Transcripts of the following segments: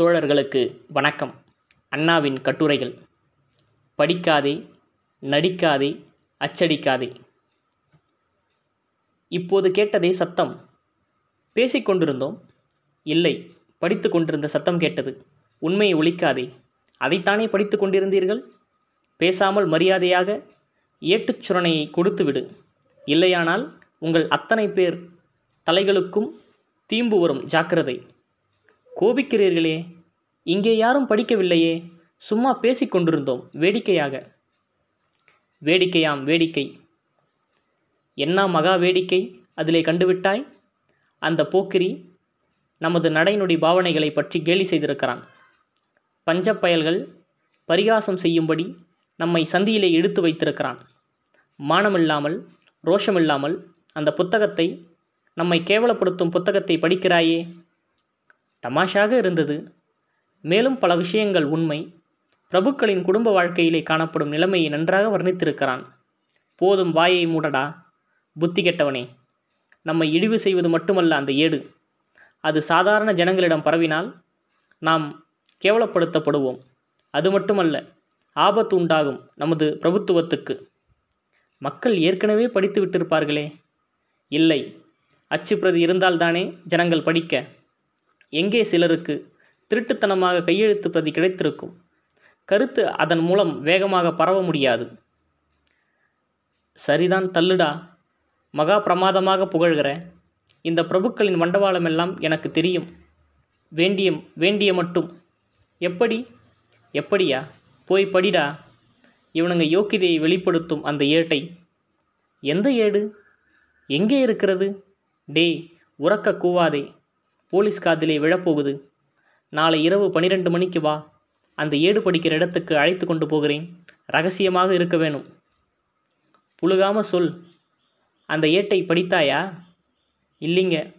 தோழர்களுக்கு வணக்கம். அண்ணாவின் கட்டுரைகள் படிக்காதே நடிக்காதே அச்சடிக்காதே. இப்போது கேட்டதே சத்தம். பேசிக்கொண்டிருந்தோம் இல்லை படித்து கொண்டிருந்த சத்தம் கேட்டது. உண்மையை ஒழிக்காதே. அதைத்தானே படித்து கொண்டிருந்தீர்கள்? பேசாமல் மரியாதையாக ஏட்டுச் சுரணையை கொடுத்துவிடு. இல்லையானால் உங்கள் அத்தனை பேர் தலைகளுக்கும் தீம்பு வரும் ஜாக்கிரதை. கோபிக்கிறீர்களே? இங்கே யாரும் படிக்கவில்லையே. சும்மா பேசிக்கொண்டிருந்தோம் வேடிக்கையாக. வேடிக்கையாம் வேடிக்கை. என்ன மகா வேடிக்கை? அதிலே கண்டுவிட்டாய்? அந்த போக்கிரி நமது நடைநொடி பாவனைகளை பற்றி கேலி செய்திருக்கிறான். பஞ்சப்பயல்கள் பரிகாசம் செய்யும்படி நம்மை சந்தியிலே எடுத்து வைத்திருக்கிறான். மானமில்லாமல் ரோஷமில்லாமல் அந்த புத்தகத்தை நம்மை கேவலப்படுத்தும் புத்தகத்தை படிக்கிறாயே? தமாஷாக இருந்தது. மேலும் பல விஷயங்கள் உண்மை. பிரபுக்களின் குடும்ப வாழ்க்கையிலே காணப்படும் நிலைமையை நன்றாக வர்ணித்திருக்கிறான். போதும் வாயை மூடடா. புத்தி கெட்டவனே. நம்மை இழிவு செய்வது மட்டுமல்ல அந்த ஏடு. அது சாதாரண ஜனங்களிடம் பரவினால் நாம் கேவலப்படுத்தப்படுவோம். அது மட்டுமல்ல ஆபத்து உண்டாகும் நமது பிரபுத்துவத்துக்கு. மக்கள் ஏற்கனவே படித்து விட்டிருப்பார்களே. இல்லை அச்சு பிரதி இருந்தால்தானே ஜனங்கள் படிக்க. எங்கே சிலருக்கு திருட்டுத்தனமாக கையெழுத்து பிரதி கிடைத்திருக்கும்? கருத்து அதன் மூலம் வேகமாக பரவ முடியாது. சரிதான் தள்ளுடா. மகா பிரமாதமாக புகழ்கிற. இந்த பிரபுக்களின் மண்டவாளமெல்லாம் எனக்கு தெரியும். வேண்டிய வேண்டிய மட்டும். எப்படி? எப்படியா? போய் படிடா. இவனுங்க யோக்கியதையை வெளிப்படுத்தும் அந்த ஏட்டை. எந்த ஏடு? எங்கே இருக்கிறது? டேய் உறக்க கூவாதே. போலீஸ் காதிலே விழப்போகுது. நாளை இரவு பனிரெண்டு மணிக்கு வா. அந்த ஏடு படிக்கிற இடத்துக்கு அழைத்து கொண்டு போகிறேன். ரகசியமாக இருக்க வேணும். புழுகாம சொல். அந்த ஏட்டை படித்தாயா? இல்லைங்க.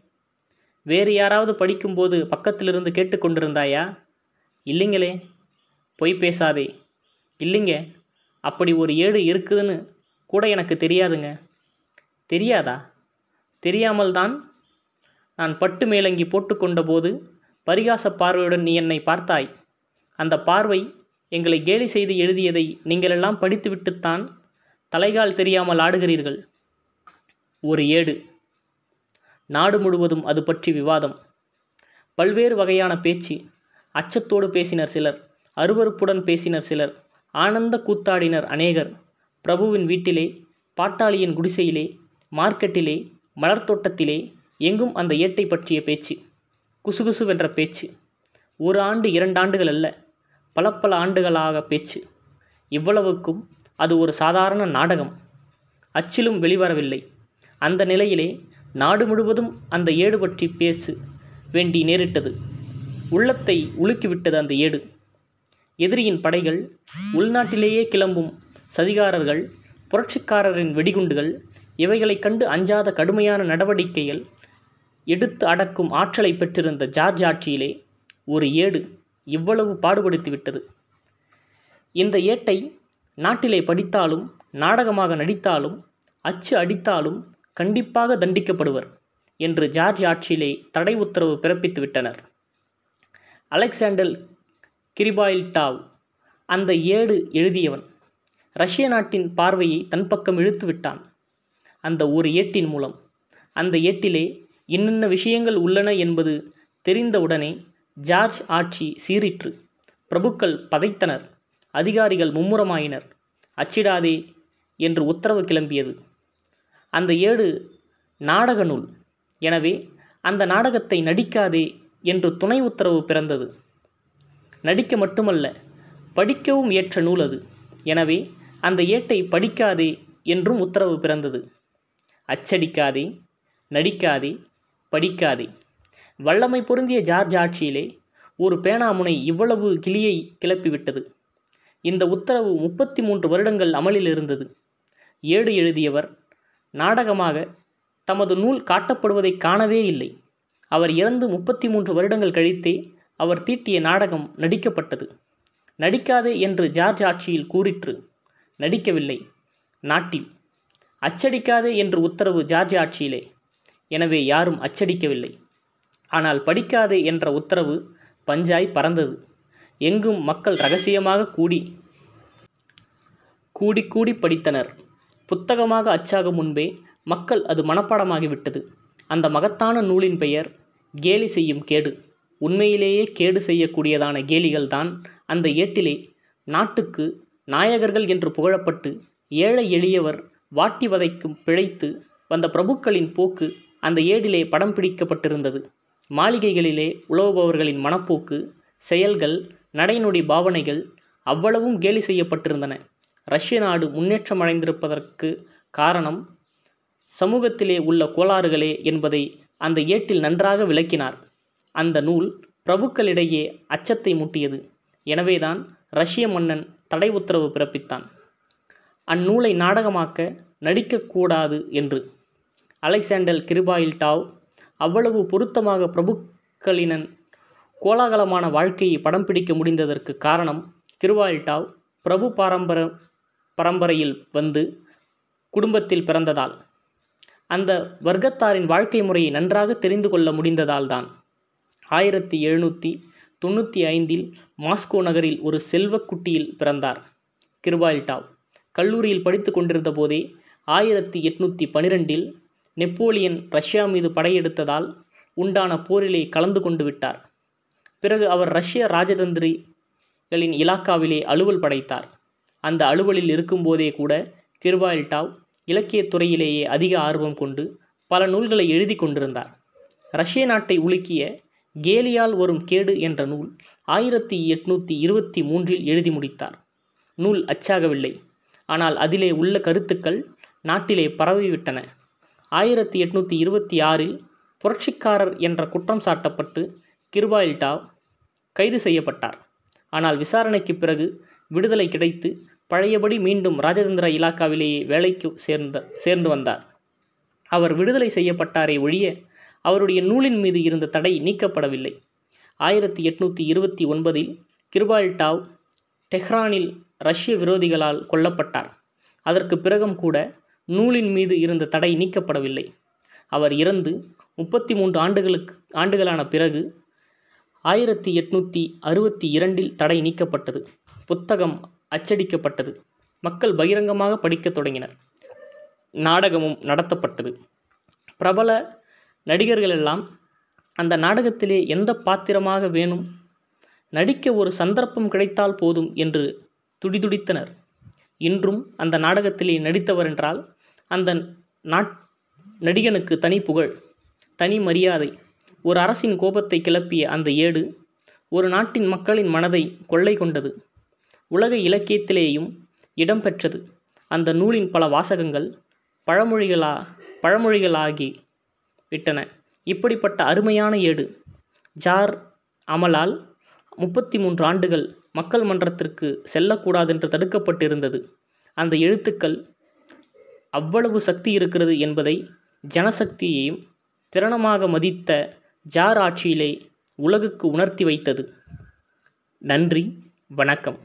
வேறு யாராவது படிக்கும்போது பக்கத்திலிருந்து கேட்டுக்கொண்டிருந்தாயா இல்லைங்களே. பொய் பேசாதே. இல்லைங்க. அப்படி ஒரு ஏடு இருக்குதுன்னு கூட எனக்கு தெரியாதுங்க. தெரியாதா? தெரியாமல் தான் நான் பட்டு மேலங்கி போட்டுக்கொண்டபோது பரிகாச பார்வையுடன் நீ என்னை பார்த்தாய். அந்த பார்வை எங்களை கேலி செய்து எழுதியதை நீங்களெல்லாம் படித்துவிட்டுத்தான் தலைகால் தெரியாமல் ஆடுகிறீர்கள். ஒரு ஏடு. நாடு முழுவதும் அது பற்றி விவாதம். பல்வேறு வகையான பேச்சு. அச்சத்தோடு பேசினர் சிலர். அருவறுப்புடன் பேசினர் சிலர். ஆனந்த கூத்தாடினர் அநேகர். பிரபுவின் வீட்டிலே பாட்டாளியின் குடிசையிலே மார்க்கெட்டிலே மலர் தோட்டத்திலே எங்கும் அந்த ஏட்டை பற்றிய பேச்சு குசுகுசுவென்ற பேச்சு ஒரு ஆண்டு இரண்டாண்டுகள் அல்ல பல பல ஆண்டுகளாக பேச்சு. இவ்வளவுக்கும் அது ஒரு சாதாரண நாடகம். அச்சிலும் வெளிவரவில்லை. அந்த நிலையிலே நாடு முழுவதும் அந்த ஏடு பற்றி பேசு வேண்டி நேரிட்டது. உள்ளத்தை உலுக்கிவிட்டது அந்த ஏடு. எதிரியின் படைகள் உள்நாட்டிலேயே கிளம்பும் சதிகாரர்கள் புரட்சிக்காரரின் வெடிகுண்டுகள் இவைகளைக் கண்டு அஞ்சாத கடுமையான நடவடிக்கைகள் எடுத்து அடக்கும் ஆற்றலை பெற்றிருந்த ஜார்ஜ் ஆட்சியிலே ஒரு ஏடு இவ்வளவு பாடுபடுத்திவிட்டது இந்த ஏட்டை நாட்டிலே படித்தாலும் நாடகமாக நடித்தாலும் அச்சு அடித்தாலும் கண்டிப்பாக தண்டிக்கப்படுவர் என்று ஜார்ஜ் ஆட்சியிலே தடை உத்தரவு பிறப்பித்து விட்டனர். அலெக்சாண்டர் கிரிபாயில்டாவ் அந்த ஏடு எழுதியவன் ரஷ்ய நாட்டின் பார்வையை தன் பக்கம் இழுத்து விட்டான். அந்த ஒரு ஏட்டின் மூலம் அந்த ஏட்டிலே இன்னின்ன விஷயங்கள் உள்ளன என்பது தெரிந்தவுடனே ஜார்ஜ் ஆட்சி சீறிற்று. பிரபுக்கள் பதைத்தனர். அதிகாரிகள் மும்முரமாயினர். அச்சிடாதே என்று உத்தரவு கிளம்பியது. அந்த ஏடு நாடக நூல். எனவே அந்த நாடகத்தை நடிக்காதே என்று துணை உத்தரவு பிறந்தது. நடிக்க மட்டுமல்ல படிக்கவும் ஏற்ற நூல் அது. எனவே அந்த ஏட்டை படிக்காதே என்றும் உத்தரவு பிறந்தது. அச்சடிக்காதே நடிக்காதே படிக்காதே. வல்லமை பொருந்திய ஜார்ஜ் ஆட்சியிலே ஒரு பேனாமுனை இவ்வளவு கிளியை கிளப்பிவிட்டது. இந்த உத்தரவு முப்பத்தி மூன்று வருடங்கள் அமலில் இருந்தது. ஏடு எழுதியவர் நாடகமாக தமது நூல் காட்டப்படுவதை காணவே இல்லை. அவர் இறந்து முப்பத்தி மூன்று வருடங்கள் கழித்தே அவர் தீட்டிய நாடகம் நடிக்கப்பட்டது. நடிக்காதே என்று ஜார்ஜ் ஆட்சியில் கூறிற்று. நடிக்கவில்லை. நாட்டில். அச்சடிக்காதே என்று உத்தரவு ஜார்ஜ் ஆட்சியிலே. எனவே யாரும் அச்சடிக்கவில்லை. ஆனால் படிக்காதே என்ற உத்தரவு பஞ்சாய் பறந்தது. எங்கும் மக்கள் ரகசியமாக கூடி கூடி கூடி படித்தனர். புத்தகமாக அச்சாகும் முன்பே மக்கள் அது மனப்பாடமாகிவிட்டது. அந்த மகத்தான நூலின் பெயர் கேலி செய்யும் கேடு. உண்மையிலேயே கேடு செய்யக்கூடியதான கேலிகள்தான் அந்த ஏட்டிலே நாட்டுக்கு நாயகர்கள் என்று புகழப்பட்டு ஏழை எளியவர் வாட்டி வதைக்கும் பிழைத்து வந்த பிரபுக்களின் போக்கு அந்த ஏடிலே படம் பிடிக்கப்பட்டிருந்தது. மாளிகைகளிலே உழவுபவர்களின் மனப்போக்கு செயல்கள் நடைநொடி பாவனைகள் அவ்வளவும் கேலி செய்யப்பட்டிருந்தன. ரஷ்ய நாடு முன்னேற்றமடைந்திருப்பதற்கு காரணம் சமூகத்திலே உள்ள கோளாறுகளே என்பதை அந்த ஏட்டில் நன்றாக விளக்கினார். அந்த நூல் பிரபுக்களிடையே அச்சத்தை மூட்டியது. எனவேதான் ரஷ்ய மன்னன் தடை உத்தரவு பிறப்பித்தான். அந்நூலை நாடகமாக்க நடிக்கக்கூடாது என்று. அலெக்சாண்டர் கிருபாயில்டாவ் அவ்வளவு பொருத்தமாக பிரபுக்களினன் கோலாகலமான வாழ்க்கையை படம் பிடிக்க முடிந்ததற்கு காரணம் கிருபாயில்டாவ் பிரபு பாரம்பர பரம்பரையில் வந்து குடும்பத்தில் பிறந்ததால். அந்த வர்க்கத்தாரின் வாழ்க்கை முறையை நன்றாக தெரிந்து கொள்ள முடிந்ததால் தான். ஆயிரத்தி எழுநூற்றி தொண்ணூற்றி ஐந்தில் மாஸ்கோ நகரில் ஒரு செல்வக்குட்டியில் பிறந்தார் கிருபாயில்டாவ் கல்லூரியில் படித்து கொண்டிருந்த போதே ஆயிரத்தி எட்நூற்றி பனிரெண்டில் நெப்போலியன் ரஷ்யா மீது படையெடுத்ததால் உண்டான போரிலே கலந்து கொண்டு விட்டார். பிறகு அவர் ரஷ்ய ராஜதந்திரிகளின் இலாக்காவிலே அலுவல் படைத்தார். அந்த அலுவலில் இருக்கும்போதே கூட கிர்வால்டாவ் இலக்கியத் துறையிலேயே அதிக ஆர்வம் கொண்டு பல நூல்களை எழுதி கொண்டிருந்தார். ரஷ்ய நாட்டை உலுக்கிய கேலியால் வரும் கேடு என்ற நூல் ஆயிரத்தி எட்நூற்றி இருபத்தி மூன்றில் எழுதி முடித்தார். நூல் அச்சாகவில்லை. ஆனால் அதிலே உள்ள கருத்துக்கள் நாட்டிலே பரவிவிட்டன. ஆயிரத்தி எட்நூற்றி இருபத்தி ஆறில் புரட்சிக்காரர் என்ற குற்றம் சாட்டப்பட்டு கிருபாயில்டாவ் கைது செய்யப்பட்டார். ஆனால் விசாரணைக்கு பிறகு விடுதலை கிடைத்து பழையபடி மீண்டும் ராஜதந்திர இலாக்காவிலேயே வேலைக்கு சேர்ந்த சேர்ந்து வந்தார். அவர் விடுதலை செய்யப்பட்டாரே ஒழிய அவருடைய நூலின் மீது இருந்த தடை நீக்கப்படவில்லை. ஆயிரத்தி எட்நூற்றி இருபத்தி ஒன்பதில் கிர்பால்டாவ் டெஹ்ரானில் ரஷ்ய விரோதிகளால் கொல்லப்பட்டார். அதற்கு பிறகும் கூட நூலின் மீது இருந்த தடை நீக்கப்படவில்லை. அவர் இறந்து முப்பத்தி மூன்று ஆண்டுகளுக்கு ஆண்டுகளான பிறகு ஆயிரத்தி எட்நூற்றி அறுபத்தி இரண்டில் தடை நீக்கப்பட்டது. புத்தகம் அச்சடிக்கப்பட்டது. மக்கள் பகிரங்கமாக படிக்கத் தொடங்கினர். நாடகமும் நடத்தப்பட்டது. பிரபல நடிகர்களெல்லாம் அந்த நாடகத்திலே எந்த பாத்திரமாக வேணும்? நடிக்க ஒரு சந்தர்ப்பம் கிடைத்தால் போதும் என்று துடிதுடித்தனர். இன்றும் அந்த நாடகத்திலே நடித்தவர் என்றால் அந்த நாட் நடிகனுக்கு தனி புகழ் தனி மரியாதை. ஒரு அரசின் கோபத்தை கிளப்பிய அந்த ஏடு ஒரு நாட்டின் மக்களின் மனதை கொள்ளை கொண்டது. உலக இலக்கியத்திலேயும் இடம்பெற்றது அந்த நூலின் பல வாசகங்கள் பழமொழிகளா பழமொழிகளாகி விட்டன. இப்படிப்பட்ட அருமையான ஏடு ஜார் அமலால் முப்பத்தி மூன்று ஆண்டுகள் மக்கள் மன்றத்திற்கு செல்லக்கூடாதென்று தடுக்கப்பட்டிருந்தது. அந்த எழுத்துக்கள் அவ்வளவு சக்தி இருக்கிறது என்பதை ஜனசக்தியையும் திறனமாக மதித்த ஜார் ஆட்சியிலே உலகுக்கு உணர்த்தி வைத்தது. நன்றி வணக்கம்.